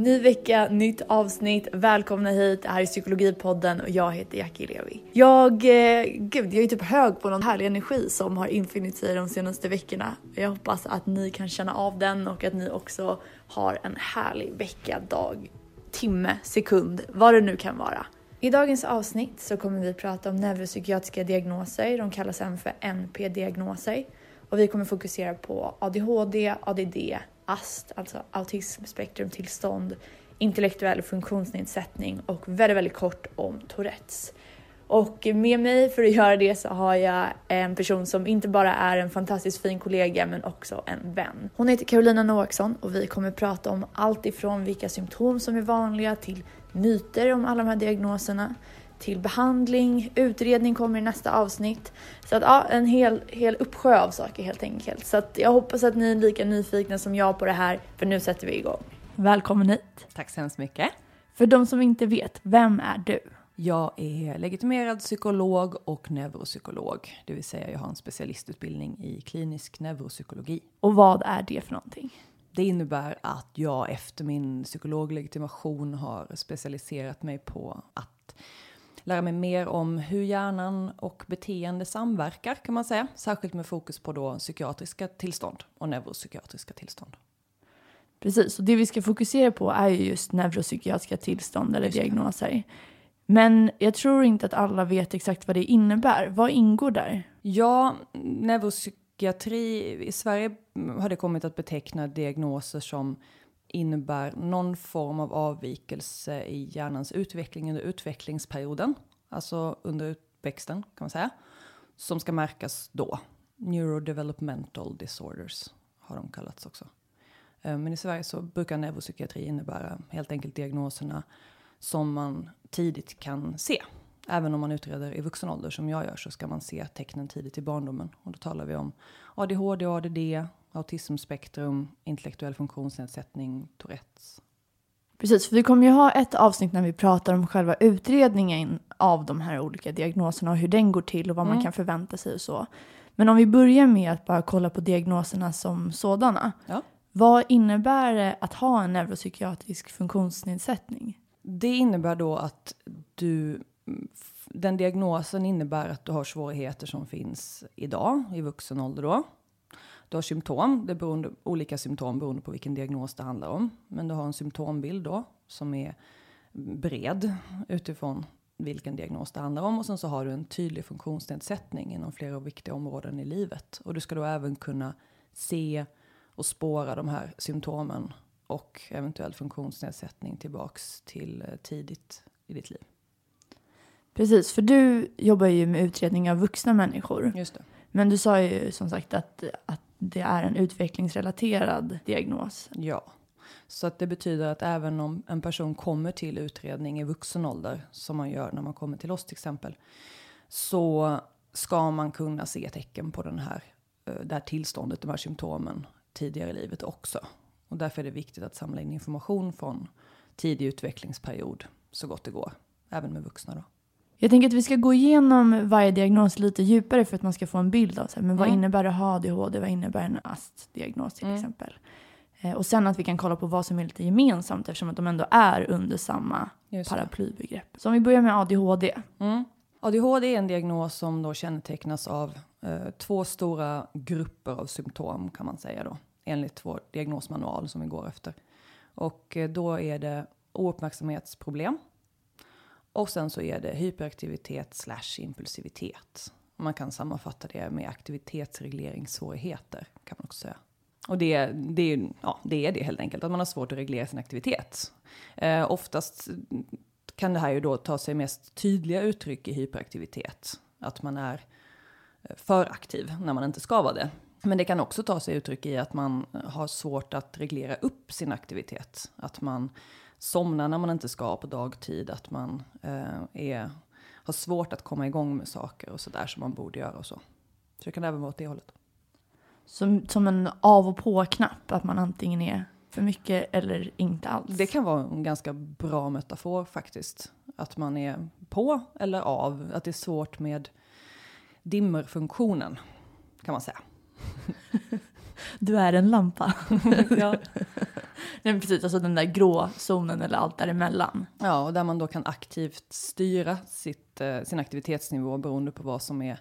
Ny vecka, nytt avsnitt. Välkomna hit. Det här är Psykologipodden och jag heter Jackie Levi. Jag, eh, gud, jag är typ hög på någon härlig energi som har infunnit sig de senaste veckorna. Jag hoppas att ni kan känna av den och att ni också har en härlig vecka, dag, timme, sekund, vad det nu kan vara. I dagens avsnitt så kommer vi prata om neuropsykiatriska diagnoser. De kallas även för NP-diagnoser. Och vi kommer fokusera på ADHD, ADD, AST, alltså autismspektrumtillstånd, intellektuell funktionsnedsättning och väldigt, väldigt kort om Tourettes. Och med mig för att göra det så har jag en person som inte bara är en fantastiskt fin kollega men också en vän. Hon heter Carolina Noaksson och vi kommer prata om allt ifrån vilka symptom som är vanliga till myter om alla de här diagnoserna till behandling, utredning kommer i nästa avsnitt. Så att ja, en hel, hel uppsjö av saker helt enkelt. Så att jag hoppas att ni är lika nyfikna som jag på det här, för nu sätter vi igång. Välkommen hit! Tack så hemskt mycket. För de som inte vet, vem är du? Jag är legitimerad psykolog och neuropsykolog, det vill säga jag har en specialistutbildning i klinisk neuropsykologi. Och vad är det för någonting? Det innebär att jag efter min psykologlegitimation har specialiserat mig på att lära mig mer om hur hjärnan och beteende samverkar kan man säga. Särskilt med fokus på då psykiatriska tillstånd och neuropsykiatriska tillstånd. Precis, och det vi ska fokusera på är ju just neuropsykiatriska tillstånd eller diagnoser. Men jag tror inte att alla vet exakt vad det innebär. Vad ingår där? Ja, neuropsykiatri i Sverige har det kommit att beteckna diagnoser som innebär någon form av avvikelse i hjärnans utveckling under utvecklingsperioden, alltså under uppväxten kan man säga, som ska märkas då. Neurodevelopmental disorders har de kallats också. Eh, men i Sverige så brukar neuropsykiatri innebära helt enkelt diagnoserna som man tidigt kan se. Även om man utreder i vuxen ålder som jag gör så ska man se tecknen tidigt i barndomen. Och då talar vi om ADHD, ADD, autismspektrum, intellektuell funktionsnedsättning, Tourettes. Precis, för vi kommer ju ha ett avsnitt när vi pratar om själva utredningen av de här olika diagnoserna och hur den går till och vad mm. man kan förvänta sig och så. Men om vi börjar med att bara kolla på diagnoserna som sådana. Ja. Vad innebär det att ha en neuropsykiatrisk funktionsnedsättning? Det innebär då att du den diagnosen innebär att du har svårigheter som finns idag i vuxen ålder då. Du har symptom, det beror olika symptom beroende på vilken diagnos det handlar om. Men du har en symptombild då som är bred utifrån vilken diagnos det handlar om. Och sen så har du en tydlig funktionsnedsättning inom flera viktiga områden i livet. Och du ska då även kunna se och spåra de här symptomen och eventuell funktionsnedsättning tillbaks till eh, tidigt i ditt liv. Precis, för du jobbar ju med utredning av vuxna människor. Just det. Men du sa ju som sagt att, att det är en utvecklingsrelaterad diagnos. Ja, så att det betyder att även om en person kommer till utredning i vuxen ålder, som man gör när man kommer till oss till exempel, så ska man kunna se tecken på den här, eh, det här tillståndet, de här symptomen tidigare i livet också. Och därför är det viktigt att samla in information från tidig utvecklingsperiod så gott det går, även med vuxna då. Jag tänker att vi ska gå igenom varje diagnos lite djupare för att man ska få en bild av så här, men vad mm. innebär det att ha ADHD, vad innebär en AST-diagnos till mm. exempel. Eh, och sen att vi kan kolla på vad som är lite gemensamt eftersom att de ändå är under samma paraplybegrepp. Så om vi börjar med ADHD. Mm. ADHD är en diagnos som då kännetecknas av eh, två stora grupper av symptom kan man säga då. Enligt vår diagnosmanual som vi går efter. Och eh, då är det ouppmärksamhetsproblem och sen så är det hyperaktivitet slash impulsivitet. Man kan sammanfatta det med aktivitetsregleringssvårigheter kan man också säga. Och det, det, ja, det är det helt enkelt, att man har svårt att reglera sin aktivitet. Eh, oftast kan det här ju då ta sig mest tydliga uttryck i hyperaktivitet. Att man är eh, för aktiv när man inte ska vara det. Men det kan också ta sig uttryck i att man har svårt att reglera upp sin aktivitet. Att man somnar när man inte ska på dagtid, att man eh, är, har svårt att komma igång med saker och sådär som man borde göra och så. Så det kan även vara åt det hållet. Som, som en av och på-knapp, att man antingen är för mycket eller inte alls? Det kan vara en ganska bra metafor faktiskt. Att man är på eller av, att det är svårt med dimmerfunktionen kan man säga. Du är en lampa. ja. Nej, precis, alltså den där grå zonen, eller allt däremellan. Ja, och där man då kan aktivt styra sitt, eh, sin aktivitetsnivå beroende på vad som är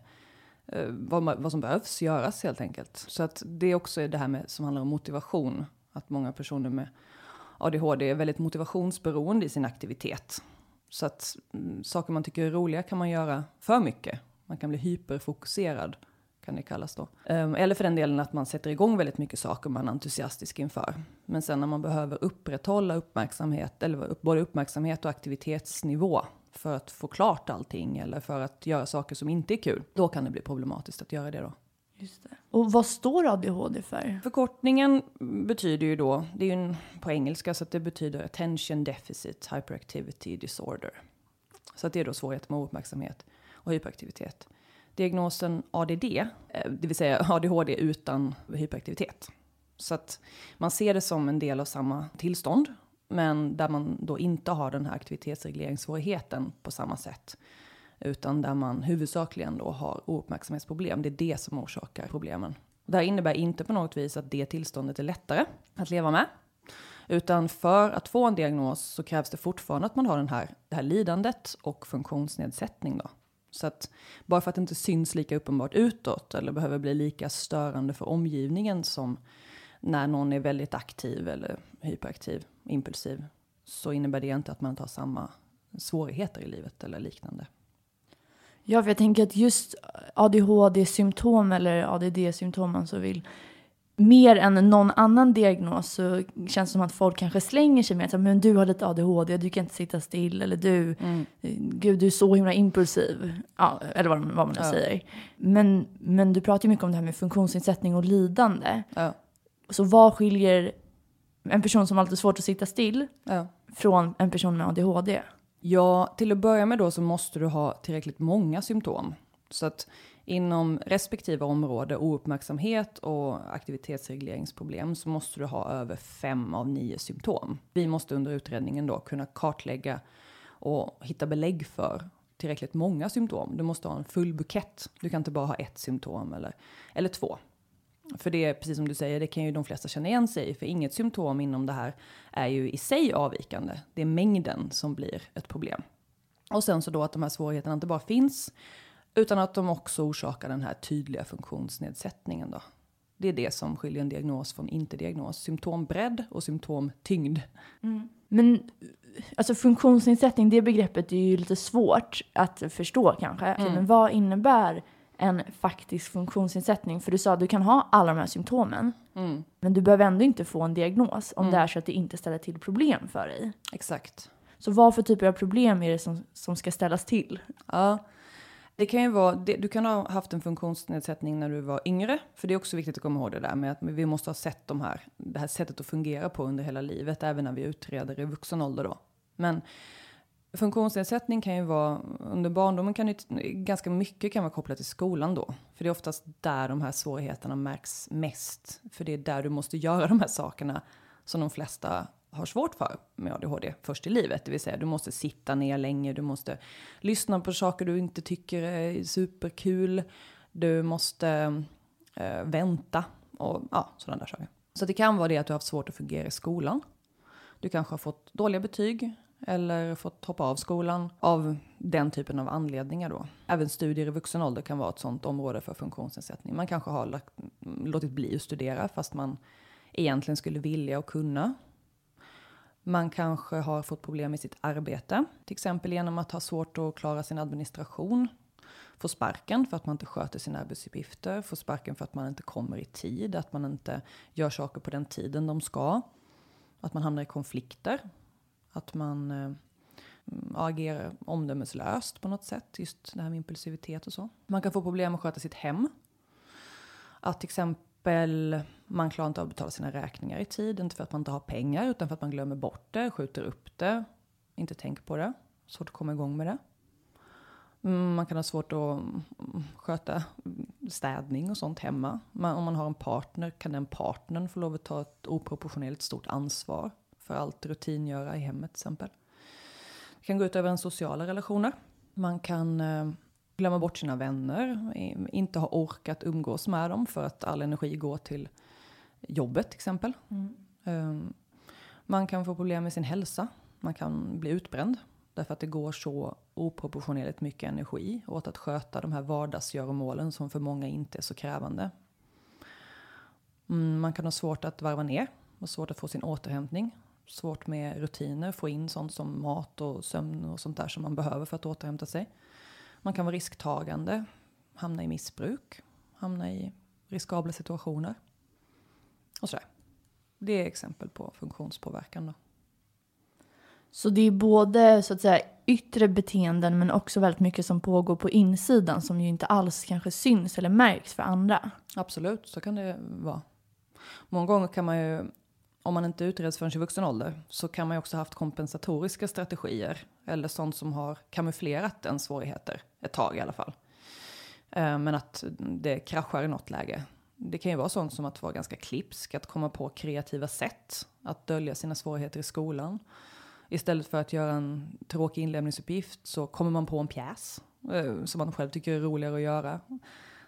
eh, vad, vad som behövs göras helt enkelt. Så att det också är det här med, som handlar om motivation. Att många personer med ADHD är väldigt motivationsberoende i sin aktivitet. Så att mm, saker man tycker är roliga kan man göra för mycket. Man kan bli hyperfokuserad, kan det kallas då. Um, eller för den delen att man sätter igång väldigt mycket saker man är entusiastisk inför. Men sen när man behöver upprätthålla uppmärksamhet, eller både uppmärksamhet och aktivitetsnivå för att få klart allting eller för att göra saker som inte är kul, då kan det bli problematiskt att göra det då. Just det. Och vad står ADHD för? Förkortningen betyder ju då, det är ju en, på engelska så att det betyder attention deficit hyperactivity disorder. Så att det är då svårigheter med uppmärksamhet och hyperaktivitet. Diagnosen ADD, eh, det vill säga ADHD utan hyperaktivitet. Så att man ser det som en del av samma tillstånd, men där man då inte har den här aktivitetsregleringssvårigheten på samma sätt utan där man huvudsakligen då har ouppmärksamhetsproblem. Det är det som orsakar problemen. Det här innebär inte på något vis att det tillståndet är lättare att leva med. Utan för att få en diagnos så krävs det fortfarande att man har den här, det här lidandet och funktionsnedsättning. Då. Så att bara för att det inte syns lika uppenbart utåt eller behöver bli lika störande för omgivningen som när någon är väldigt aktiv eller hyperaktiv, impulsiv, så innebär det inte att man inte har samma svårigheter i livet eller liknande. Ja, för jag tänker att just ADHD-symptom eller ADD-symptom man så vill mer än någon annan diagnos så känns det som att folk kanske slänger sig med att men du har lite ADHD, du kan inte sitta still eller du, mm. gud du är så himla impulsiv. Ja, eller vad, vad man nu ja. säger. Men, men du pratar ju mycket om det här med funktionsnedsättning och lidande. Ja. Så vad skiljer en person som alltid har svårt att sitta still ja. från en person med ADHD? Ja, till att börja med då så måste du ha tillräckligt många symptom. Så att inom respektive område, ouppmärksamhet och aktivitetsregleringsproblem, så måste du ha över fem av nio symptom. Vi måste under utredningen då kunna kartlägga och hitta belägg för tillräckligt många symptom. Du måste ha en full bukett. Du kan inte bara ha ett symptom eller, eller två. För det är precis som du säger, det kan ju de flesta känna igen sig i. För inget symptom inom det här är ju i sig avvikande. Det är mängden som blir ett problem. Och sen så då att de här svårigheterna inte bara finns, utan att de också orsakar den här tydliga funktionsnedsättningen. Då. Det är det som skiljer en diagnos från inte-diagnos. Symptombredd och symptomtyngd. Mm. Men alltså funktionsnedsättning, det begreppet är ju lite svårt att förstå kanske. Mm. Men vad innebär en faktisk funktionsnedsättning. För du sa att du kan ha alla de här symptomen. Mm. Men du behöver ändå inte få en diagnos om mm. det är så att det inte ställer till problem för dig. Exakt. Så vad för typer av problem är det som, som ska ställas till? Ja, det kan ju vara, det, du kan ha haft en funktionsnedsättning när du var yngre. För det är också viktigt att komma ihåg det där med att vi måste ha sett de här, det här sättet att fungera på under hela livet. Även när vi utreder i vuxen ålder då. Men Funktionsnedsättning kan ju vara, under barndomen kan ju, ganska mycket kan vara kopplat till skolan då. För det är oftast där de här svårigheterna märks mest. För det är där du måste göra de här sakerna som de flesta har svårt för med ADHD först i livet. Det vill säga du måste sitta ner länge, du måste lyssna på saker du inte tycker är superkul. Du måste eh, vänta och ja, sådana där saker. Så det kan vara det att du har haft svårt att fungera i skolan. Du kanske har fått dåliga betyg eller fått hoppa av skolan av den typen av anledningar då. Även studier i vuxen ålder kan vara ett sådant område för funktionsnedsättning. Man kanske har lagt, låtit bli att studera fast man egentligen skulle vilja och kunna. Man kanske har fått problem med sitt arbete, till exempel genom att ha svårt att klara sin administration. Få sparken för att man inte sköter sina arbetsuppgifter, få sparken för att man inte kommer i tid, att man inte gör saker på den tiden de ska. Att man hamnar i konflikter att man äh, agerar omdömeslöst på något sätt. Just det här med impulsivitet och så. Man kan få problem att sköta sitt hem. Att till exempel man klarar inte av att betala sina räkningar i tid. Inte för att man inte har pengar utan för att man glömmer bort det, skjuter upp det, inte tänker på det. Svårt att komma igång med det. Mm, man kan ha svårt att mm, sköta städning och sånt hemma. Man, om man har en partner kan den partnern få lov att ta ett oproportionerligt stort ansvar för allt rutingöra i hemmet till exempel. Det kan gå ut över en sociala relationer. Man kan eh, glömma bort sina vänner, inte ha orkat umgås med dem för att all energi går till jobbet till exempel. Mm. Um, Man kan få problem med sin hälsa. Man kan bli utbränd därför att det går så oproportionerligt mycket energi åt att sköta de här vardagsgöromålen som för många inte är så krävande. Mm, man kan ha svårt att varva ner och svårt att få sin återhämtning. Svårt med rutiner, få in sånt som mat och sömn och sånt där som man behöver för att återhämta sig. Man kan vara risktagande, hamna i missbruk, hamna i riskabla situationer. Och sådär. Det är exempel på funktionspåverkan. Då. Så det är både så att säga yttre beteenden men också väldigt mycket som pågår på insidan som ju inte alls kanske syns eller märks för andra. Absolut, så kan det vara. Många gånger kan man ju, om man inte utreds förrän i vuxen ålder, så kan man ju också haft kompensatoriska strategier eller sånt som har kamouflerat ens svårigheter ett tag i alla fall. Eh, men att det kraschar i något läge. Det kan ju vara sånt som att vara ganska klipsk, att komma på kreativa sätt att dölja sina svårigheter i skolan. Istället för att göra en tråkig inlämningsuppgift så kommer man på en pjäs eh, som man själv tycker är roligare att göra.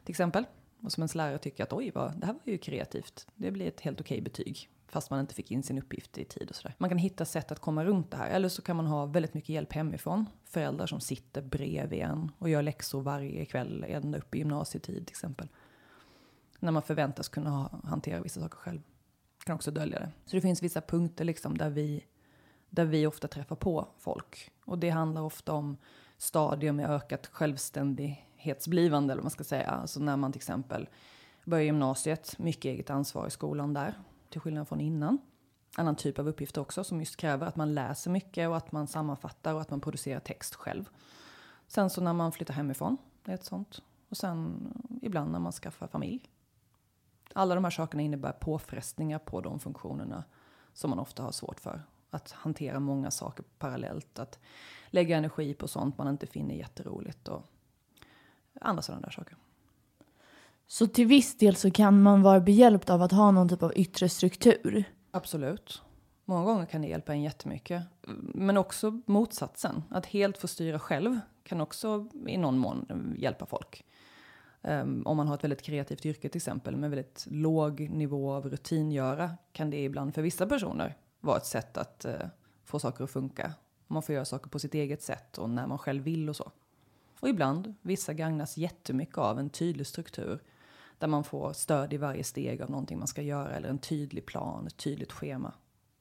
Till exempel. Och som ens lärare tycker att oj, vad, det här var ju kreativt. Det blir ett helt okej betyg. Fast man inte fick in sin uppgift i tid och sådär. Man kan hitta sätt att komma runt det här. Eller så kan man ha väldigt mycket hjälp hemifrån. Föräldrar som sitter bredvid en och gör läxor varje kväll ända upp i gymnasietid till exempel. När man förväntas kunna ha, hantera vissa saker själv. Kan också dölja det. Så det finns vissa punkter liksom där vi, där vi ofta träffar på folk. Och det handlar ofta om stadier med ökat självständighetsblivande, eller vad man ska säga. Alltså när man till exempel börjar gymnasiet, mycket eget ansvar i skolan där till skillnad från innan. Annan typ av uppgifter också som just kräver att man läser mycket och att man sammanfattar och att man producerar text själv. Sen så när man flyttar hemifrån, det är ett sånt. Och sen ibland när man skaffar familj. Alla de här sakerna innebär påfrestningar på de funktionerna som man ofta har svårt för. Att hantera många saker parallellt, att lägga energi på sånt man inte finner jätteroligt och andra sådana där saker. Så till viss del så kan man vara behjälpt av att ha någon typ av yttre struktur. Absolut. Många gånger kan det hjälpa en jättemycket. Men också motsatsen. Att helt få styra själv kan också i någon mån hjälpa folk. Um, om man har ett väldigt kreativt yrke till exempel med väldigt låg nivå av rutingöra kan det ibland för vissa personer vara ett sätt att uh, få saker att funka. Man får göra saker på sitt eget sätt och när man själv vill och så. Och ibland, vissa gagnas jättemycket av en tydlig struktur där man får stöd i varje steg av någonting man ska göra eller en tydlig plan, ett tydligt schema.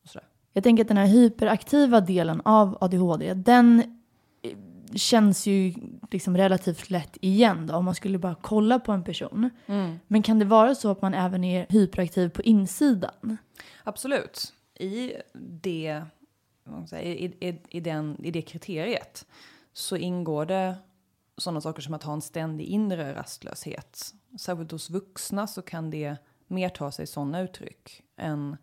Och sådär. Jag tänker att den här hyperaktiva delen av ADHD, den eh, känns ju liksom relativt lätt igen då om man skulle bara kolla på en person. Mm. Men kan det vara så att man även är hyperaktiv på insidan? Absolut. I det, i, i, i, den, i det kriteriet så ingår det sådana saker som att ha en ständig inre rastlöshet. Särskilt hos vuxna så kan det mer ta sig sådana uttryck än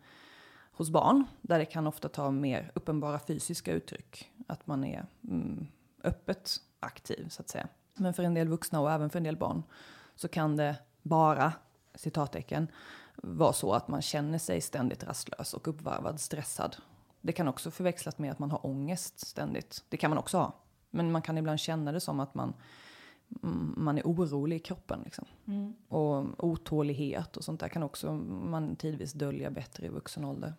hos barn, där det kan ofta ta mer uppenbara fysiska uttryck. Att man är mm, öppet aktiv, så att säga. Men för en del vuxna och även för en del barn så kan det bara, citattecken, vara så att man känner sig ständigt rastlös och uppvarvad, stressad. Det kan också förväxlas med att man har ångest ständigt. Det kan man också ha. Men man kan ibland känna det som att man, man är orolig i kroppen. Liksom. Mm. Och otålighet och sånt där kan också man tidvis dölja bättre i vuxen ålder.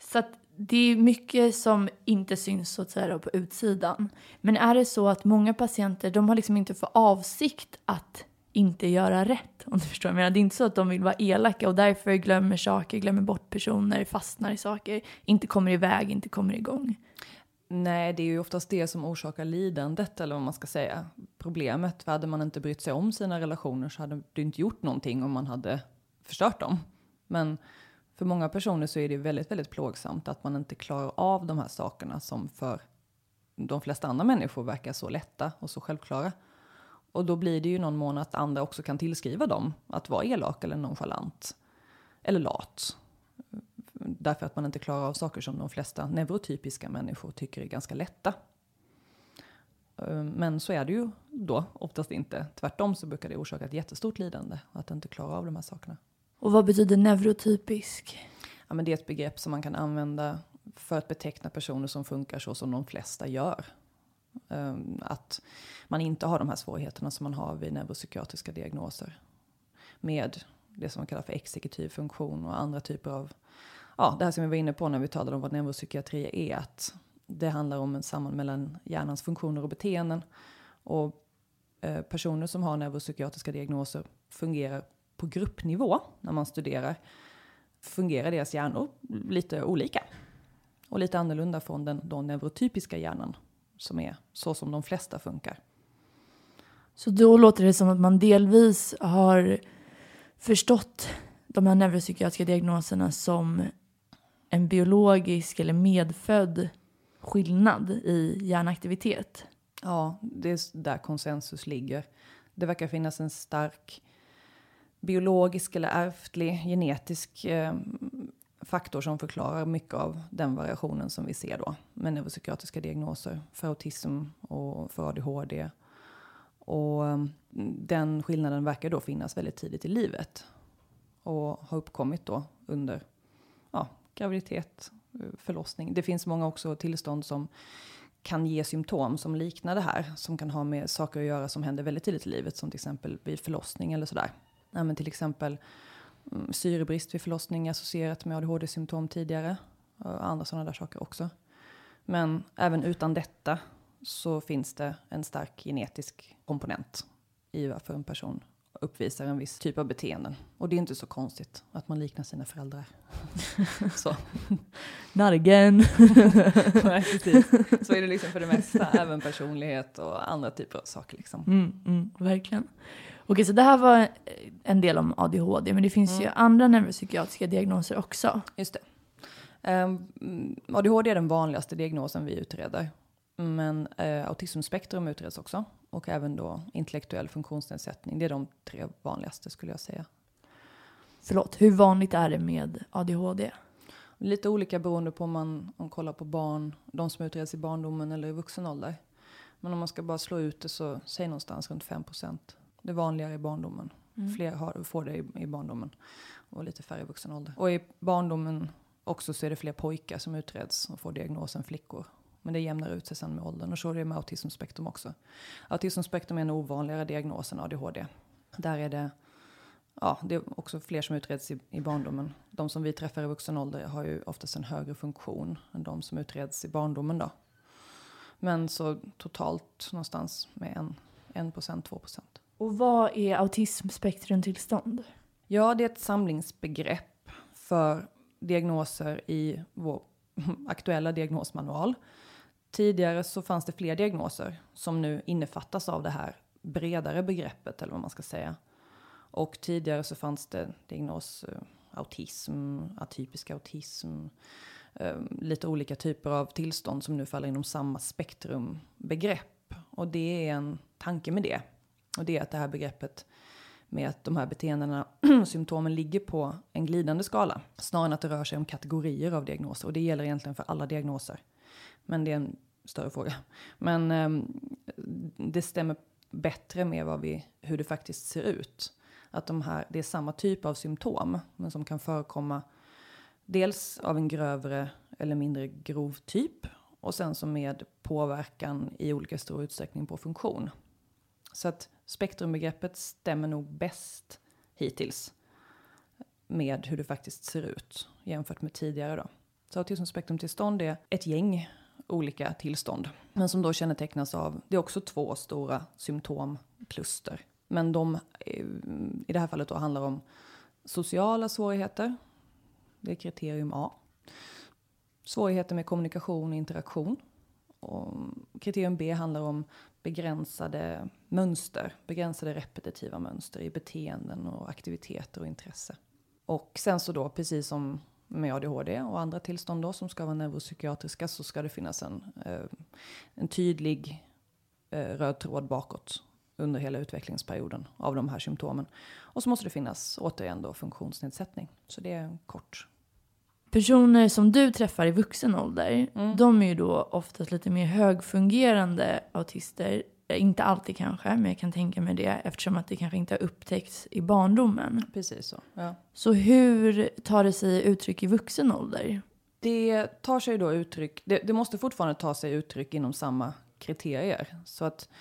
Så att det är mycket som inte syns så att säga på utsidan. Men är det så att många patienter de har liksom inte för avsikt att inte göra rätt? Om du förstår vad jag menar. Det är inte så att de vill vara elaka och därför glömmer saker, glömmer bort personer, fastnar i saker, inte kommer iväg, inte kommer igång. Nej, det är ju oftast det som orsakar lidandet eller vad man ska säga. Problemet, för hade man inte brytt sig om sina relationer så hade du inte gjort någonting om man hade förstört dem. Men för många personer så är det väldigt, väldigt plågsamt att man inte klarar av de här sakerna som för de flesta andra människor verkar så lätta och så självklara. Och då blir det ju någon mån att andra också kan tillskriva dem att vara elak eller nonchalant. Eller lat därför att man inte klarar av saker som de flesta neurotypiska människor tycker är ganska lätta. Ehm, men så är det ju då oftast inte. Tvärtom så brukar det orsaka ett jättestort lidande att inte klara av de här sakerna. Och vad betyder neurotypisk? Ja, men det är ett begrepp som man kan använda för att beteckna personer som funkar så som de flesta gör. Ehm, att man inte har de här svårigheterna som man har vid neuropsykiatriska diagnoser. Med det som man kallar för exekutiv funktion och andra typer av ja, det här som vi var inne på när vi talade om vad neuropsykiatri är, att det handlar om en samband mellan hjärnans funktioner och beteenden. Och eh, personer som har neuropsykiatriska diagnoser fungerar på gruppnivå när man studerar. Fungerar deras hjärnor lite olika och lite annorlunda från den då neurotypiska hjärnan som är så som de flesta funkar. Så då låter det som att man delvis har förstått de här neuropsykiatriska diagnoserna som en biologisk eller medfödd skillnad i hjärnaktivitet. Ja, det är där konsensus ligger. Det verkar finnas en stark biologisk eller ärftlig genetisk eh, faktor som förklarar mycket av den variationen som vi ser då med neuropsykiatriska diagnoser för autism och för ADHD. Och ehm, den skillnaden verkar då finnas väldigt tidigt i livet och har uppkommit då under graviditet, eh, förlossning. Det finns många också tillstånd som kan ge symptom som liknar det här, som kan ha med saker att göra som händer väldigt tidigt i livet, som till exempel vid förlossning eller sådär. Ja, men till exempel mm, syrebrist vid förlossning associerat med ADHD-symptom tidigare, och andra sådana där saker också. Men även utan detta så finns det en stark genetisk komponent i varför en person uppvisar en viss typ av beteenden. Och det är inte så konstigt att man liknar sina föräldrar. så. Again. Nej, precis. Så är det liksom för det mesta, även personlighet och andra typer av saker. Liksom. Mm, mm, verkligen. Okej, så det här var en del om ADHD, men det finns mm. ju andra neuropsykiatriska diagnoser också. Just det. Um, ADHD är den vanligaste diagnosen vi utreder. Men uh, autismspektrum utreds också och även då intellektuell funktionsnedsättning. Det är de tre vanligaste skulle jag säga. Förlåt, hur vanligt är det med ADHD? Lite olika beroende på om man, om man kollar på barn, de som utreds i barndomen eller i vuxen ålder. Men om man ska bara slå ut det så säg någonstans runt 5 procent. Det vanligare i barndomen. Mm. Fler har, får det i, i barndomen och lite färre i vuxen ålder. Och i barndomen också så är det fler pojkar som utreds och får diagnosen flickor. Men det jämnar ut sig sen med åldern och så är det med autismspektrum också. Autismspektrum är en ovanligare diagnos än ADHD. Där är det, ja, det är också fler som utreds i, i barndomen. De som vi träffar i vuxen ålder har ju oftast en högre funktion än de som utreds i barndomen då. Men så totalt någonstans med en, en procent, två procent. Och vad är autismspektrumtillstånd? Ja, det är ett samlingsbegrepp för diagnoser i vår aktuella diagnosmanual. Tidigare så fanns det fler diagnoser som nu innefattas av det här bredare begreppet eller vad man ska säga. Och tidigare så fanns det diagnos eh, autism, atypisk autism, ehm, lite olika typer av tillstånd som nu faller inom samma spektrumbegrepp. Och det är en tanke med det. Och det är att det här begreppet med att de här beteendena, symptomen ligger på en glidande skala. Snarare än att det rör sig om kategorier av diagnoser. Och det gäller egentligen för alla diagnoser. Men det är en större fråga. Men ehm, det stämmer bättre med vad vi, hur det faktiskt ser ut. Att de här, det är samma typ av symptom, men som kan förekomma dels av en grövre eller mindre grov typ och sen som med påverkan i olika stor utsträckning på funktion. Så att spektrumbegreppet stämmer nog bäst hittills med hur det faktiskt ser ut jämfört med tidigare. Då. Så autismspektrumtillstånd liksom är ett gäng olika tillstånd. Men som då kännetecknas av, det är också två stora symptomkluster. Men de eh, i det här fallet då handlar om sociala svårigheter. Det är kriterium A. Svårigheter med kommunikation och interaktion. Och kriterium B handlar om begränsade mönster, begränsade repetitiva mönster i beteenden och aktiviteter och intresse. Och sen så då, precis som med ADHD och andra tillstånd då, som ska vara neuropsykiatriska så ska det finnas en, eh, en tydlig eh, röd tråd bakåt under hela utvecklingsperioden av de här symptomen. Och så måste det finnas återigen då funktionsnedsättning. Så det är kort. Personer som du träffar i vuxen ålder, mm. de är ju då oftast lite mer högfungerande autister inte alltid kanske, men jag kan tänka mig det eftersom att det kanske inte har upptäckts i barndomen. Precis så. Ja. Så hur tar det sig uttryck i vuxen ålder? Det tar sig då uttryck, det, det måste fortfarande ta sig uttryck inom samma kriterier. Så att eh,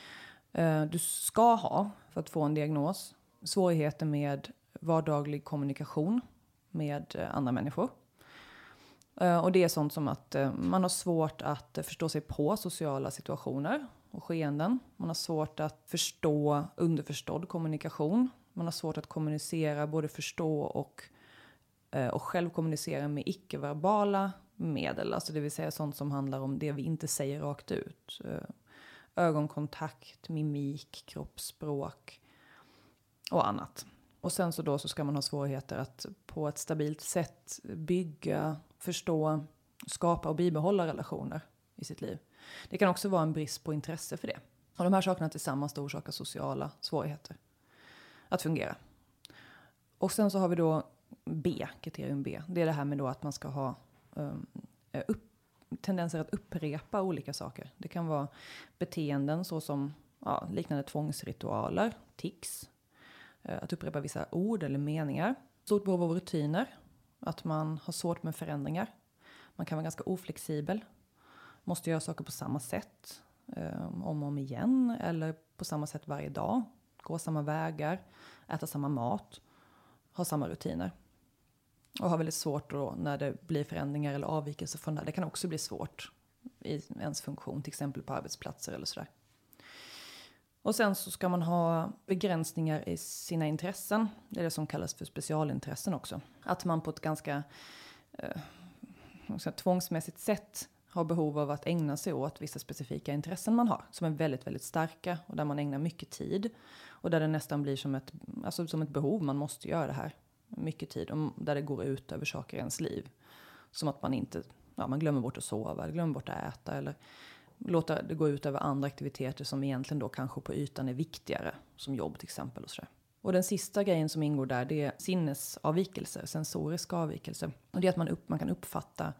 Eh, du ska ha, för att få en diagnos, svårigheter med vardaglig kommunikation med eh, andra människor. Eh, och det är sånt som att man har svårt att förstå sig på sociala situationer och skeenden. Man har svårt att förstå underförstådd kommunikation. Man har svårt att kommunicera, både förstå och, och själv kommunicera med icke-verbala medel. Alltså det vill säga sånt som handlar om det vi inte säger rakt ut. Ögonkontakt, mimik, kroppsspråk och annat. Och sen så då så ska man ha svårigheter att på ett stabilt sätt bygga, förstå, skapa och bibehålla relationer i sitt liv. Det kan också vara en brist på intresse för det. Och de här sakerna tillsammans orsakar sociala svårigheter att fungera. Och sen så har vi då B, kriterium B. Det är det här med då att man ska ha um, upp, tendenser att upprepa olika saker. Det kan vara beteenden såsom ja, liknande tvångsritualer, tics, eh, att upprepa vissa ord eller meningar. Stort behov av rutiner. Att man har svårt med förändringar. Man kan vara ganska oflexibel. Måste göra saker på samma sätt. Eh, om och om igen. Eller på samma sätt varje dag. Gå samma vägar. Äta samma mat. Ha samma rutiner. Och har väldigt svårt då när det blir förändringar eller avvikelser från det. Det kan också bli svårt i ens funktion. Till exempel på arbetsplatser eller sådär. Och sen så ska man ha begränsningar i sina intressen. Det är det som kallas för specialintressen också. Att man på ett ganska eh, tvångsmässigt sätt har behov av att ägna sig åt vissa specifika intressen man har. Som är väldigt, väldigt starka och där man ägnar mycket tid. Och där det nästan blir som ett, alltså som ett behov, man måste göra det här. Mycket tid, och där det går ut över saker i ens liv. Som att man inte, ja man glömmer bort att sova, eller glömmer bort att äta eller låta det gå ut över andra aktiviteter som egentligen då kanske på ytan är viktigare. Som jobb till exempel och sådär. Och den sista grejen som ingår där det är sinnesavvikelser, sensoriska avvikelser. Och det är att man, upp, man kan uppfatta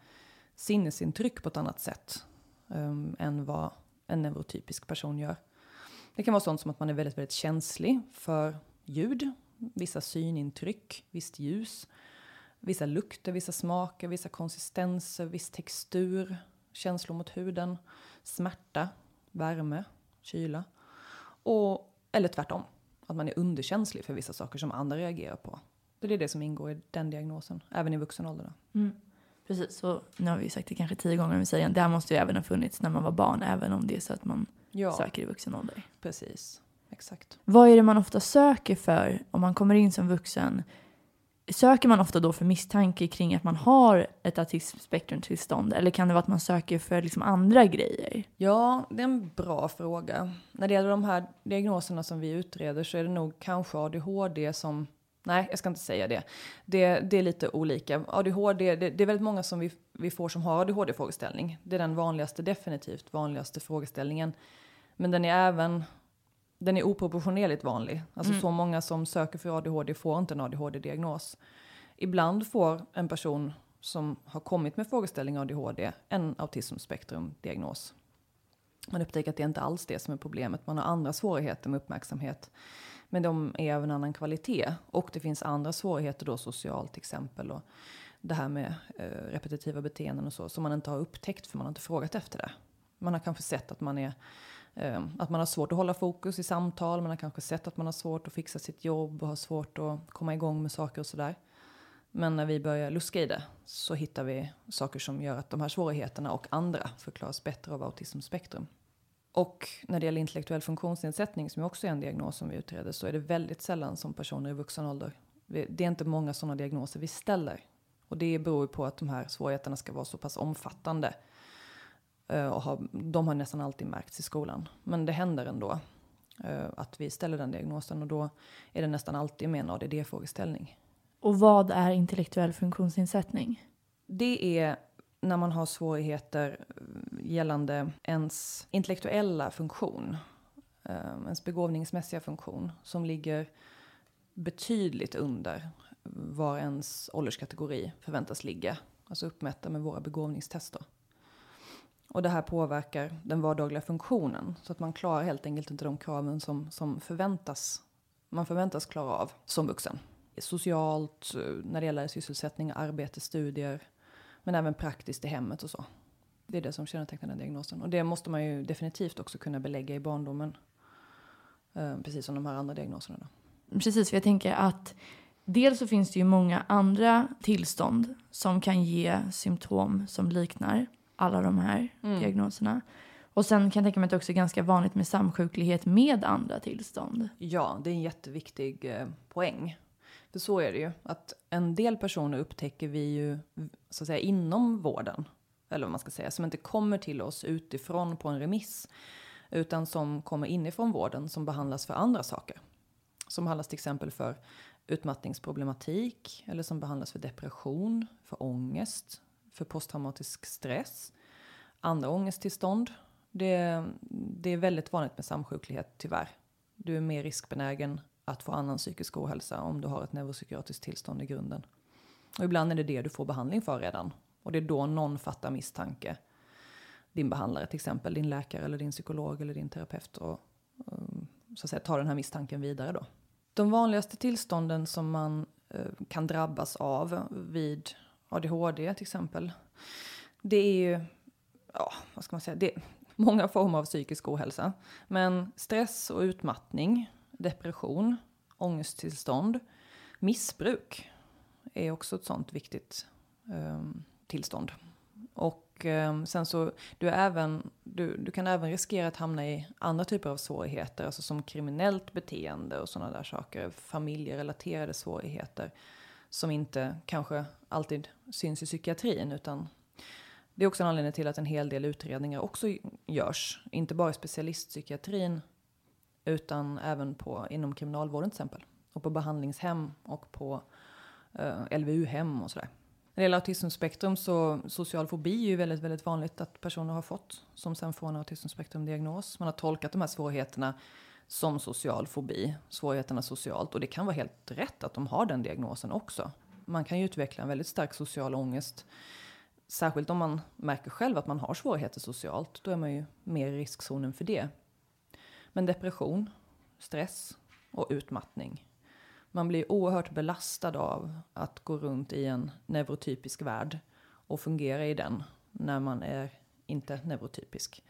sinnesintryck på ett annat sätt um, än vad en neurotypisk person gör. Det kan vara sånt som att man är väldigt, väldigt känslig för ljud, vissa synintryck, visst ljus, vissa lukter, vissa smaker, vissa konsistenser, viss textur, känslor mot huden smärta, värme, kyla. Och, eller tvärtom, att man är underkänslig för vissa saker som andra reagerar på. Det är det som ingår i den diagnosen, även i vuxen ålder. Mm. Precis, så nu har vi sagt det kanske tio gånger, men säger det här måste ju även ha funnits när man var barn, även om det är så att man ja. söker i vuxen ålder. Precis, exakt. Vad är det man ofta söker för om man kommer in som vuxen? Söker man ofta då för misstanke kring att man har ett autismspektrumtillstånd eller kan det vara att man söker för liksom andra grejer? Ja, det är en bra fråga. När det gäller de här diagnoserna som vi utreder så är det nog kanske ADHD som Nej, jag ska inte säga det. Det, det är lite olika. ADHD, det, det, är väldigt många som vi, vi får som har ADHD-frågeställning. Det är den vanligaste, definitivt vanligaste frågeställningen. Men den är även den är oproportionerligt vanlig. Alltså mm. så många som söker för ADHD får inte en ADHD-diagnos. Ibland får en person som har kommit med frågeställning ADHD en autismspektrumdiagnos. Man upptäcker att det är inte alls det som är problemet. Man har andra svårigheter med uppmärksamhet. Men de är av en annan kvalitet. Och det finns andra svårigheter då socialt till exempel. Och det här med eh, repetitiva beteenden och så som man inte har upptäckt för man har inte frågat efter det. Man har kanske sett att man är Ehm, att man har svårt att hålla fokus i samtal, man har kanske sett att man har svårt att fixa sitt jobb och har svårt att komma igång med saker och sådär. Men när vi börjar luska i det så hittar vi saker som gör att de här svårigheterna och andra förklaras bättre av autismspektrum. Och när det gäller intellektuell funktionsnedsättning, som också är en diagnos som vi utreder, så är det väldigt sällan som personer i vuxen ålder. Det är inte många sådana diagnoser vi ställer. Och det beror på att de här svårigheterna ska vara så pass omfattande och har, de har nästan alltid märkts i skolan. Men det händer ändå eh, att vi ställer den diagnosen och då är det nästan alltid med en ADD-frågeställning. Och vad är intellektuell funktionsnedsättning? Det är när man har svårigheter gällande ens intellektuella funktion, eh, ens begåvningsmässiga funktion, som ligger betydligt under var ens ålderskategori förväntas ligga. Alltså uppmätta med våra begåvningstester. Och det här påverkar den vardagliga funktionen. Så att man klarar helt enkelt inte de kraven som, som förväntas, man förväntas klara av som vuxen. Socialt, eh, när det gäller sysselsättning, arbete, studier. Men även praktiskt i hemmet och så. Det är det som kännetecknar den diagnosen. Och det måste man ju definitivt också kunna belägga i barndomen. Eh, precis som de här andra diagnoserna. Då. Precis, för jag tänker att Dels så finns det ju många andra tillstånd som kan ge symptom som liknar alla de här Mm. diagnoserna. Och sen kan jag tänka mig att det också är ganska vanligt med samsjuklighet med andra tillstånd. Ja, det är en jätteviktig eh, poäng. För så är det ju, att en del personer upptäcker vi ju så att säga inom vården, eller vad man ska säga, som inte kommer till oss utifrån på en remiss, utan som kommer inifrån vården som behandlas för andra saker. Som behandlas till exempel för utmattningsproblematik, eller som behandlas för depression, för ångest, för posttraumatisk stress, andra ångesttillstånd. Det, det är väldigt vanligt med samsjuklighet, tyvärr. Du är mer riskbenägen att få annan psykisk ohälsa om du har ett neuropsykiatriskt tillstånd i grunden. Och ibland är det det du får behandling för redan. Och det är då någon fattar misstanke. Din behandlare till exempel, din läkare eller din psykolog eller din terapeut. Och um, så att säga, tar den här misstanken vidare då. De vanligaste tillstånden som man eh, kan drabbas av vid ADHD till exempel. Det är ju, ja vad ska man säga, det är många former av psykisk ohälsa. Men stress och utmattning, depression, ångesttillstånd, missbruk är också ett sånt viktigt eh, tillstånd. Och eh, sen så, du, är även, du, du kan även riskera att hamna i andra typer av svårigheter, alltså som kriminellt beteende och sådana där saker, familjerelaterade svårigheter som inte kanske alltid syns i psykiatrin utan det är också en anledning till att en hel del utredningar också görs, inte bara i specialistpsykiatrin utan även på, inom kriminalvården till exempel. Och på behandlingshem och på eh, LVU-hem och sådär. När det gäller autismspektrum så social fobi är ju väldigt, väldigt vanligt att personer har fått som sen får en autismspektrumdiagnos. Man har tolkat de här svårigheterna som social fobi, svårigheterna socialt. Och det kan vara helt rätt att de har den diagnosen också. Man kan ju utveckla en väldigt stark social ångest. Särskilt om man märker själv att man har svårigheter socialt. Då är man ju mer i riskzonen för det. Men depression, stress och utmattning. Man blir oerhört belastad av att gå runt i en neurotypisk värld och fungera i den när man är inte neurotypisk.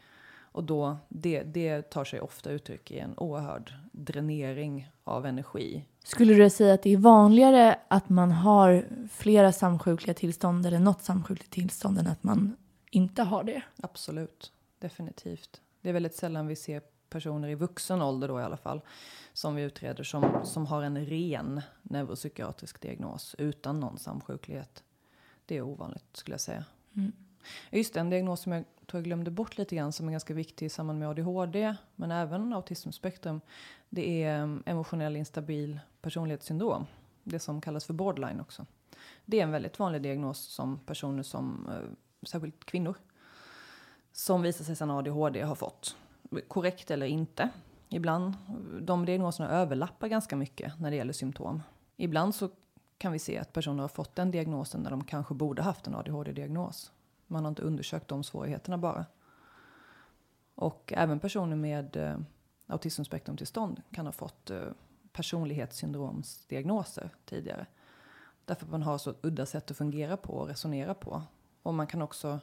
Och då, det, det tar sig ofta uttryck i en oerhörd dränering av energi. Skulle du säga att det är vanligare att man har flera samsjukliga tillstånd eller något samsjukligt tillstånd än att man inte har det? Absolut, definitivt. Det är väldigt sällan vi ser personer i vuxen ålder då i alla fall som vi utreder som, som har en ren neuropsykiatrisk diagnos utan någon samsjuklighet. Det är ovanligt skulle jag säga. Mm. Just det, en diagnos som jag tror jag glömde bort lite grann som är ganska viktig i samband med ADHD men även autismspektrum. Det är mm, emotionell instabil personlighetssyndrom. Det som kallas för borderline också. Det är en väldigt vanlig diagnos som personer som, eh, särskilt kvinnor, som visar sig sedan ADHD har fått. Korrekt eller inte. Ibland, de diagnoserna överlappar ganska mycket när det gäller symptom. Ibland så kan vi se att personer har fått den diagnosen när de kanske borde haft en ADHD-diagnos. Man har inte undersökt de svårigheterna bara. Och även personer med eh, autismspektrumtillstånd kan ha fått eh, personlighetssyndromsdiagnoser tidigare. Därför att man har så ett udda sätt att fungera på och resonera på. Och man kan också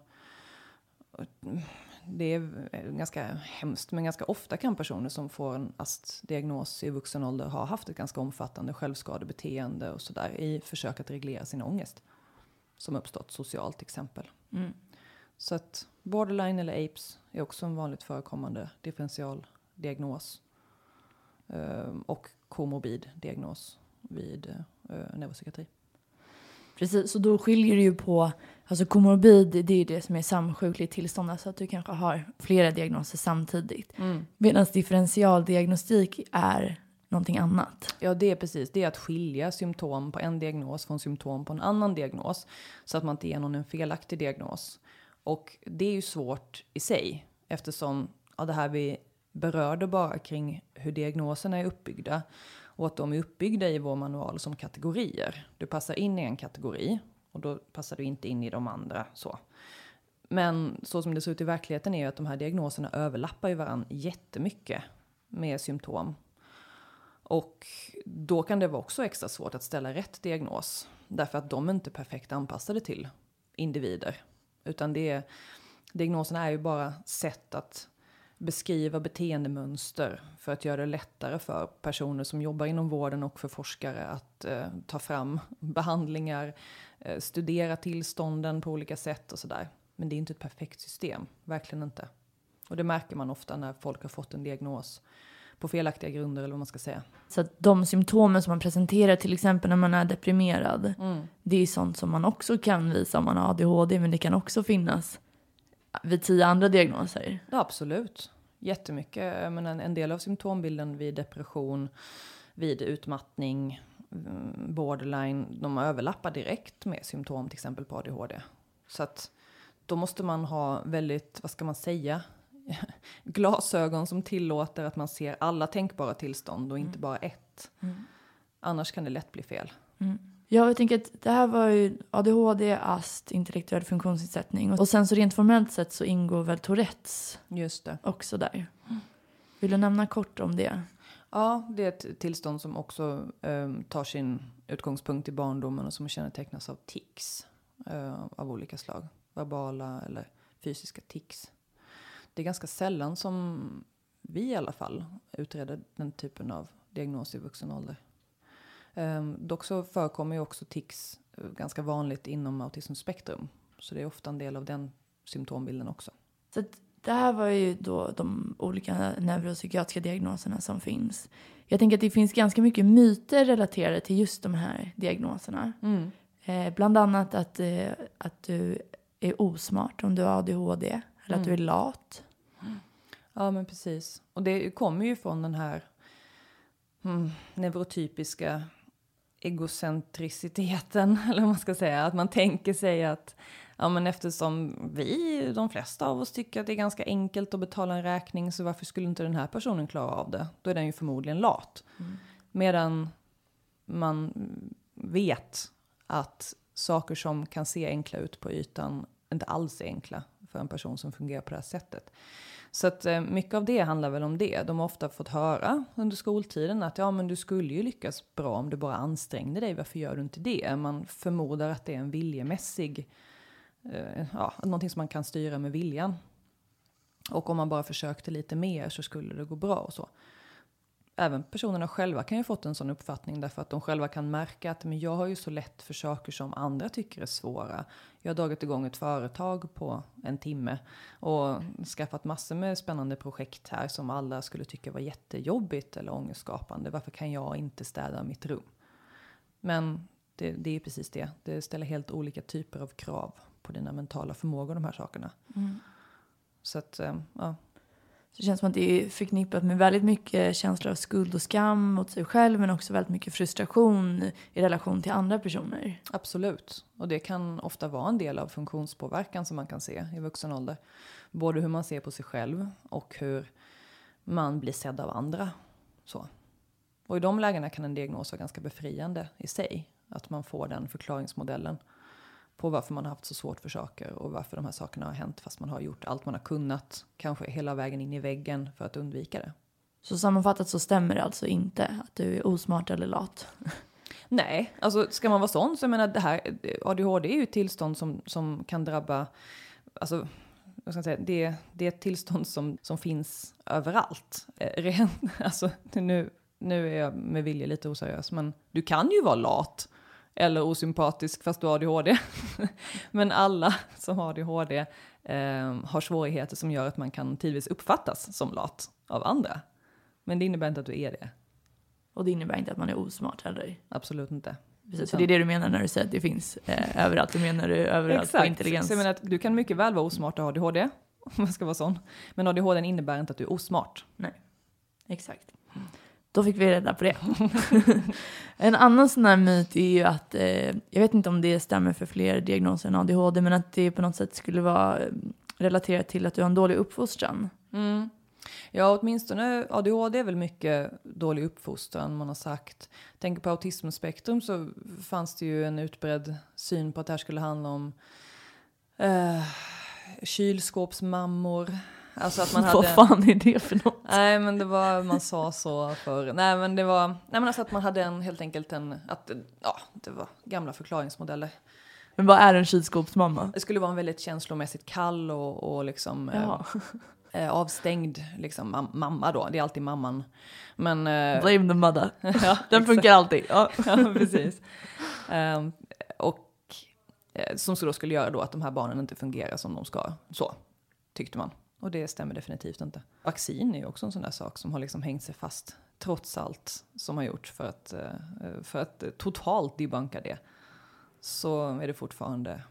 eh, det är ganska hemskt, men ganska ofta kan personer som får en AST-diagnos i vuxen ålder ha haft ett ganska omfattande självskadebeteende och sådär i försök att reglera sin ångest. Som uppstått socialt till exempel. Mm. Så att borderline eller APES är också en vanligt förekommande differentialdiagnos. Ehm, och komorbid diagnos vid eh, neuropsykiatri. Precis, så då skiljer det ju på, alltså komorbid det är det som är samsjukligt tillstånd, alltså att du kanske har flera diagnoser samtidigt. Mm. Medan differentialdiagnostik är någonting annat. Ja, det är precis. Det är att skilja symptom på en diagnos från symptom på en annan diagnos. Så att man inte ger någon en felaktig diagnos. Och det är ju svårt i sig. Eftersom ja, det här vi berörde bara kring hur diagnoserna är uppbyggda. Och att de är uppbyggda i vår manual som kategorier. Du passar in i en kategori och då passar du inte in i de andra. så. Men så som det ser ut i verkligheten är ju att de här diagnoserna överlappar ju varandra jättemycket med symptom. Och då kan det vara också extra svårt att ställa rätt diagnos. Därför att de är inte perfekt anpassade till individer. Utan det är, diagnoserna är ju bara sätt att beskriva beteendemönster för att göra det lättare för personer som jobbar inom vården och för forskare att eh, ta fram behandlingar, eh, studera tillstånden på olika sätt och sådär. Men det är inte ett perfekt system, verkligen inte. Och det märker man ofta när folk har fått en diagnos på felaktiga grunder eller vad man ska säga. Så att de symptomen som man presenterar, till exempel när man är deprimerad, Mm. det är sånt som man också kan visa om man har ADHD, men det kan också finnas vid tio andra diagnoser. Ja, absolut. Jättemycket. Men en, en del av symptombilden vid depression, vid utmattning, mm, borderline, de överlappar direkt med symptom till exempel på ADHD. Så att då måste man ha väldigt, vad ska man säga, glasögon som tillåter att man ser alla tänkbara tillstånd och inte bara ett. Annars kan det lätt bli fel. Ja, jag tänker att det här var ju ADHD, AST, intellektuell funktionsnedsättning. Och sen så rent formellt sett så ingår väl Tourettes Just det. också där. Vill du nämna kort om det? Ja, det är ett tillstånd som också ehm, tar sin utgångspunkt i barndomen och som kännetecknas av tics eh, av olika slag. Verbala eller fysiska tics. Det är ganska sällan som vi i alla fall utreder den typen av diagnos i vuxen ålder. Um, dock så förekommer ju också tics eh, ganska vanligt inom autismspektrum. Så det är ofta en del av den symptombilden också. Så det här var ju då de olika neuropsykiatriska diagnoserna som finns. Jag tänker att det finns ganska mycket myter relaterade till just de här diagnoserna. Eh, bland annat att, eh, att du är osmart om du har ADHD. Eller att du är lat. Ja, men precis. Och det kommer ju från den här mm, neurotypiska egocentriciteten, eller vad man ska säga. Att man tänker sig att ja, men eftersom vi, de flesta av oss, tycker att det är ganska enkelt att betala en räkning, så varför skulle inte den här personen klara av det? Då är den ju förmodligen lat. Medan man vet att saker som kan se enkla ut på ytan inte alls är enkla för en person som fungerar på det här sättet. Så att eh, mycket av det handlar väl om det. De har ofta fått höra under skoltiden att ja, men du skulle ju lyckas bra om du bara ansträngde dig. Varför gör du inte det? Man förmodar att det är en viljemässig, eh, ja, någonting som man kan styra med viljan. Och om man bara försökte lite mer så skulle det gå bra och så. Även personerna själva kan ju ha fått en sån uppfattning därför att de själva kan märka att men jag har ju så lätt för saker som andra tycker är svåra. Jag har dragit igång ett företag på en timme och skaffat massor med spännande projekt här som alla skulle tycka var jättejobbigt eller ångestskapande. Varför kan jag inte städa mitt rum? Men det, det är precis det. Det ställer helt olika typer av krav på dina mentala förmågor, de här sakerna. Så att, eh, ja. Så det känns som att det är förknippat med väldigt mycket känslor av skuld och skam mot sig själv men också väldigt mycket frustration i relation till andra personer. Absolut. Och det kan ofta vara en del av funktionspåverkan som man kan se i vuxen ålder. Både hur man ser på sig själv och hur man blir sedd av andra. Så. Och i de lägena kan en diagnos vara ganska befriande i sig. Att man får den förklaringsmodellen på varför man har haft så svårt för saker och varför de här sakerna har hänt fast man har gjort allt man har kunnat, kanske hela vägen in i väggen för att undvika det. Så sammanfattat så stämmer det alltså inte att du är osmart eller lat. Nej, alltså ska man vara sån så jag menar det här ADHD är ju ett tillstånd som, som kan drabba, alltså vad ska jag säga, det, det är ett tillstånd som, som finns överallt. Eh, ren, alltså nu, nu är jag med vilja lite oseriös, men du kan ju vara lat eller osympatisk fast du har ADHD. men alla som har ADHD eh, har svårigheter som gör att man kan tidvis uppfattas som lat av andra. Men det innebär inte att du är det. Och det innebär inte att man är osmart heller. Absolut inte. Precis, så det är det du menar när du säger att det finns eh, överallt. Du menar du överallt på intelligens. Så jag menar att du kan mycket väl vara osmart och ha ADHD, om man ska vara sån. Men ADHD innebär inte att du är osmart. Nej, exakt. Då fick vi reda på det. en annan sån här myt är ju att, eh, jag vet inte om det stämmer för fler diagnoser än ADHD, men att det på något sätt skulle vara eh, relaterat till att du har en dålig uppfostran. Mm. Ja, åtminstone ADHD är väl mycket dålig uppfostran, man har sagt. Tänker på autismspektrum så fanns det ju en utbredd syn på att det här skulle handla om eh, kylskåpsmammor. Alltså att man hade... Vad fan är det för något? Nej men det var, man sa så för Nej men det var, nej men alltså att man hade en helt enkelt en, att ja det var gamla förklaringsmodeller. Men vad är en kylskåpsmamma? Det skulle vara en väldigt känslomässigt kall och, och liksom eh, eh, avstängd liksom, mam mamma då. Det är alltid mamman. Men, eh, Blame the mother. ja, Den funkar alltid. Ja. ja, precis. Ehm, och eh, som så då skulle göra då att de här barnen inte fungerar som de ska. Så tyckte man. Och det stämmer definitivt inte. Vaccin är ju också en sån där sak som har liksom hängt sig fast trots allt som har gjorts för att, eh, för att totalt debunka det. Så är det fortfarande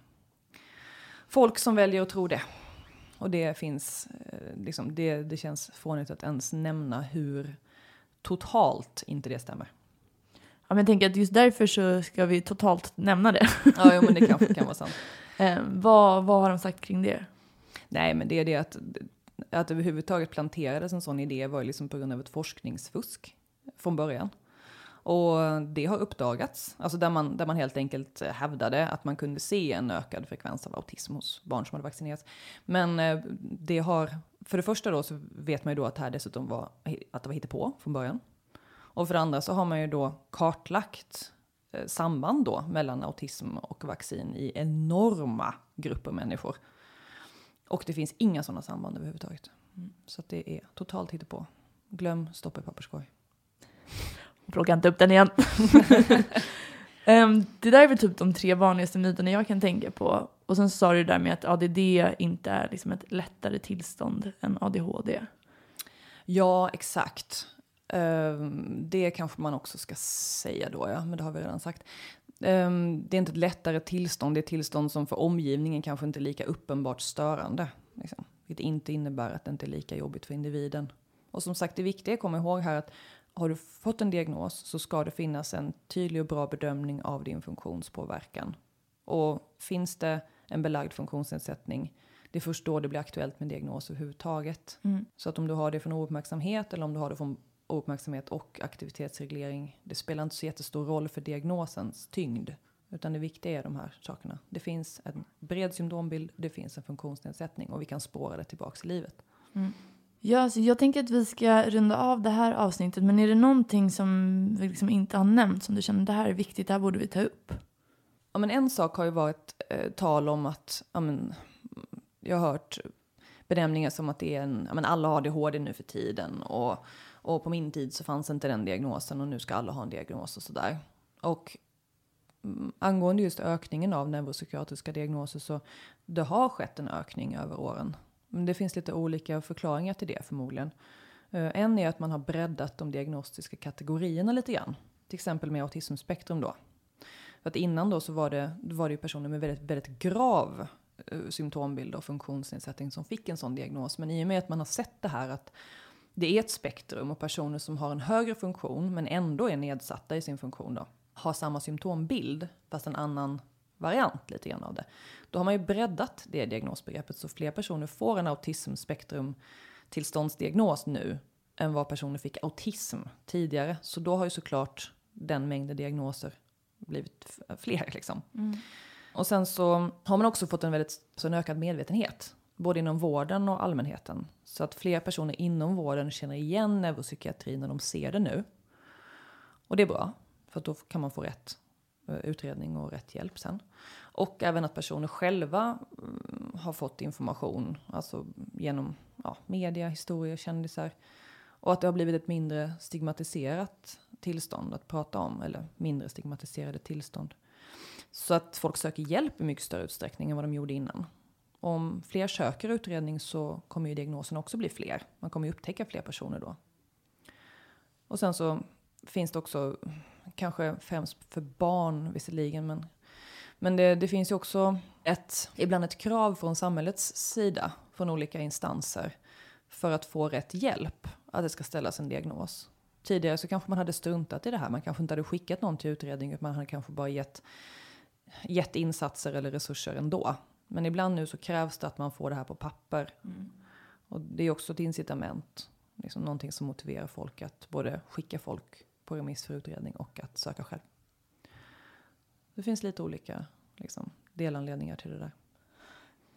folk som väljer att tro det. Och det finns, eh, liksom, det, det känns fånigt att ens nämna hur totalt inte det stämmer. Ja, men jag tänker att just därför så ska vi totalt nämna det. Ja, jo, men det kanske kan vara sant. Eh, vad, vad har de sagt kring det? Nej, men det är det att, att överhuvudtaget planterades en sån idé var ju liksom på grund av ett forskningsfusk från början. Och det har uppdagats, alltså där man, där man helt enkelt hävdade att man kunde se en ökad frekvens av autism hos barn som hade vaccinerats. Men eh, det har, för det första då så vet man ju då att det här dessutom var, att det var på från början. Och för det andra så har man ju då kartlagt eh, samband då mellan autism och vaccin i enorma grupper människor. Och det finns inga sådana samband överhuvudtaget. Mm. Så det är totalt hittepå. Glöm stoppa i papperskorg. Plocka inte upp den igen. um, det där är väl typ de tre vanligaste myterna jag kan tänka på. Och sen sa du där med att ADD inte är liksom ett lättare tillstånd än ADHD. Ja, exakt. Um, det kanske man också ska säga då, ja, men det har vi redan sagt. Um, det är inte ett lättare tillstånd, det är ett tillstånd som för omgivningen kanske inte är lika uppenbart störande. Liksom. Vilket inte innebär att det inte är lika jobbigt för individen. Och som sagt, det viktiga är att komma ihåg här att har du fått en diagnos så ska det finnas en tydlig och bra bedömning av din funktionspåverkan. Och finns det en belagd funktionsnedsättning, det är först då det blir aktuellt med diagnos överhuvudtaget. Mm. Så att om du har det från ouppmärksamhet eller om du har det från ouppmärksamhet och aktivitetsreglering, det spelar inte så jättestor roll för diagnosens tyngd. Utan det viktiga är de här sakerna. Det finns en bred symptombild, det finns en funktionsnedsättning och vi kan spåra det tillbaks i livet. Mm. Ja, alltså jag tänker att vi ska runda av det här avsnittet. Men är det någonting som vi liksom inte har nämnt som du känner det här är viktigt, det här borde vi ta upp? Ja, men en sak har ju varit eh, tal om att, ja, men, jag har hört benämningar som att det är en, men alla har ADHD nu för tiden och, och på min tid så fanns inte den diagnosen och nu ska alla ha en diagnos och sådär. Och mm, angående just ökningen av neuropsykiatriska diagnoser så det har skett en ökning över åren. Men det finns lite olika förklaringar till det förmodligen. Eh, en är att man har breddat de diagnostiska kategorierna lite grann. Till exempel med autismspektrum då. För att innan då så var det, var det ju personer med väldigt, väldigt grav Eh, symptombild och funktionsnedsättning som fick en sån diagnos. Men i och med att man har sett det här att det är ett spektrum och personer som har en högre funktion men ändå är nedsatta i sin funktion då har samma symptombild fast en annan variant lite grann av det. Då har man ju breddat det diagnosbegreppet så fler personer får en autismspektrum tillståndsdiagnos nu än vad personer fick autism tidigare. Så då har ju såklart den mängden diagnoser blivit fler liksom. Mm. Och sen så har man också fått en väldigt så en ökad medvetenhet, både inom vården och allmänheten. Så att fler personer inom vården känner igen neuropsykiatrin när de ser det nu. Och det är bra, för då kan man få rätt eh, utredning och rätt hjälp sen. Och även att personer själva mm, har fått information, alltså genom ja, media, historier, kändisar. Och att det har blivit ett mindre stigmatiserat tillstånd att prata om, eller mindre stigmatiserade tillstånd. Så att folk söker hjälp i mycket större utsträckning än vad de gjorde innan. Om fler söker utredning så kommer ju diagnoserna också bli fler. Man kommer ju upptäcka fler personer då. Och sen så finns det också kanske främst för barn visserligen, men, men det, det finns ju också ett, ibland ett krav från samhällets sida, från olika instanser, för att få rätt hjälp, att det ska ställas en diagnos. Tidigare så kanske man hade struntat i det här, man kanske inte hade skickat någon till utredning, utan man hade kanske bara gett, gett insatser eller resurser ändå. Men ibland nu så krävs det att man får det här på papper. Mm. Och det är också ett incitament, liksom någonting som motiverar folk att både skicka folk på remiss för utredning och att söka själv. Det finns lite olika liksom, delanledningar till det där.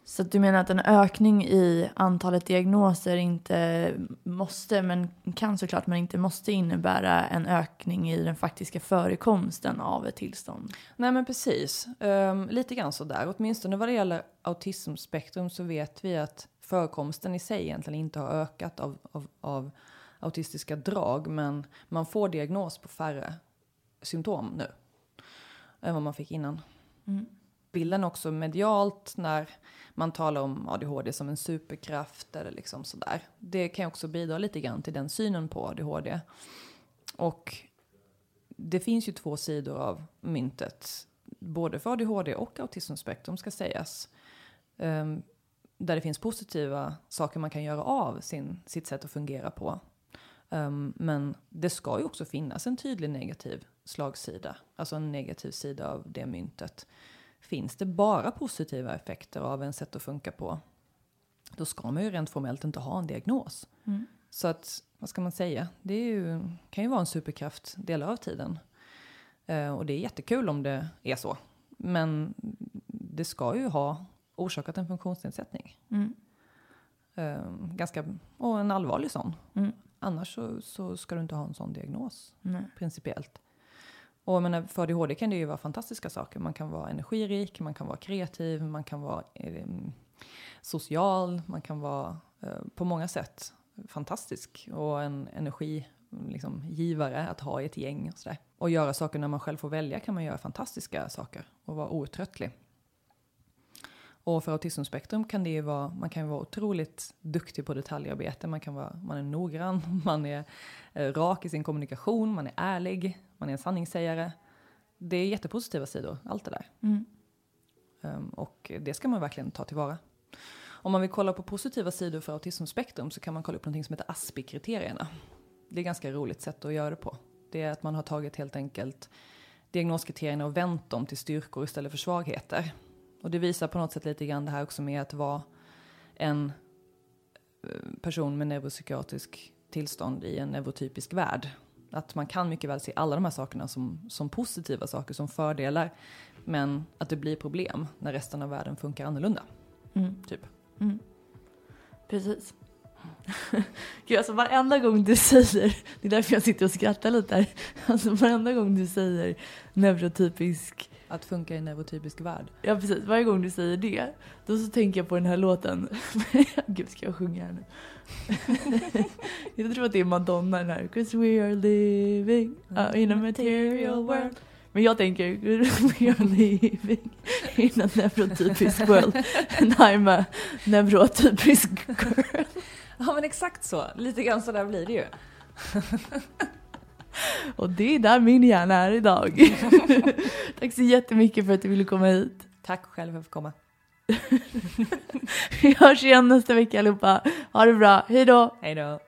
Så du menar att en ökning i antalet diagnoser inte måste, men kan såklart, men inte måste innebära en ökning i den faktiska förekomsten av ett tillstånd? Nej men precis, um, lite grann sådär. Åtminstone vad det gäller autismspektrum så vet vi att förekomsten i sig egentligen inte har ökat av, av, av autistiska drag, men man får diagnos på färre symptom nu än vad man fick innan. Mm. Bilden också medialt när man talar om ADHD som en superkraft eller liksom sådär. Det kan också bidra lite grann till den synen på ADHD. Och det finns ju två sidor av myntet, både för ADHD och autismspektrum ska sägas. Um, där det finns positiva saker man kan göra av sin, sitt sätt att fungera på. Um, men det ska ju också finnas en tydlig negativ slagsida, alltså en negativ sida av det myntet. Finns det bara positiva effekter av en sätt att funka på, då ska man ju rent formellt inte ha en diagnos. Mm. Så att, vad ska man säga, det ju, kan ju vara en superkraft delar av tiden. Uh, och det är jättekul om det är så. Men det ska ju ha orsakat en funktionsnedsättning. Mm. Uh, ganska, och en allvarlig sån. Mm. Annars så, så, ska du inte ha en sån diagnos, Nej. principiellt. Och jag menar, för ADHD kan det ju vara fantastiska saker. Man kan vara energirik, man kan vara kreativ, man kan vara eh, social, man kan vara eh, på många sätt fantastisk och en energigivare liksom, att ha i ett gäng och sådär. Och göra saker när man själv får välja kan man göra fantastiska saker och vara outtröttlig. Och för autismspektrum kan det ju vara, man kan ju vara otroligt duktig på detaljarbete, man kan vara, man är noggrann, man är eh, rak i sin kommunikation, man är ärlig, man är en sanningssägare. Det är jättepositiva sidor, allt det där. Mm. Um, och det ska man verkligen ta tillvara. Om man vill kolla på positiva sidor för autismspektrum så kan man kolla upp något som heter ASPI-kriterierna. Det är ett ganska roligt sätt att göra det på. Det är att man har tagit helt enkelt diagnoskriterierna och vänt dem till styrkor istället för svagheter. Och det visar på något sätt lite grann det här också med att vara en eh, person med neuropsykiatrisk tillstånd i en neurotypisk värld. Att man kan mycket väl se alla de här sakerna som, som positiva saker, som fördelar. Men att det blir problem när resten av världen funkar annorlunda. Mm. Typ. Mm. Precis. Gud, alltså varenda gång du säger, det är därför jag sitter och skrattar lite här. Alltså varenda gång du säger neurotypisk att funka i en neurotypisk värld. Ja precis, varje gång du säger det, då så tänker jag på den här låten. Gud, ska jag sjunga här nu? jag tror att det är Madonna den här. Cause we are living uh, in a material world. Men jag tänker, we are living in a neurotypisk world. And I'm a neurotypisk girl. Ja men exakt så, lite grann så där blir det ju. Och det är där min hjärna är idag. Tack så jättemycket för att du ville komma hit. Tack själv för att fick komma. Vi hörs igen nästa vecka allihopa. Ha det bra. Hej då. Hej då.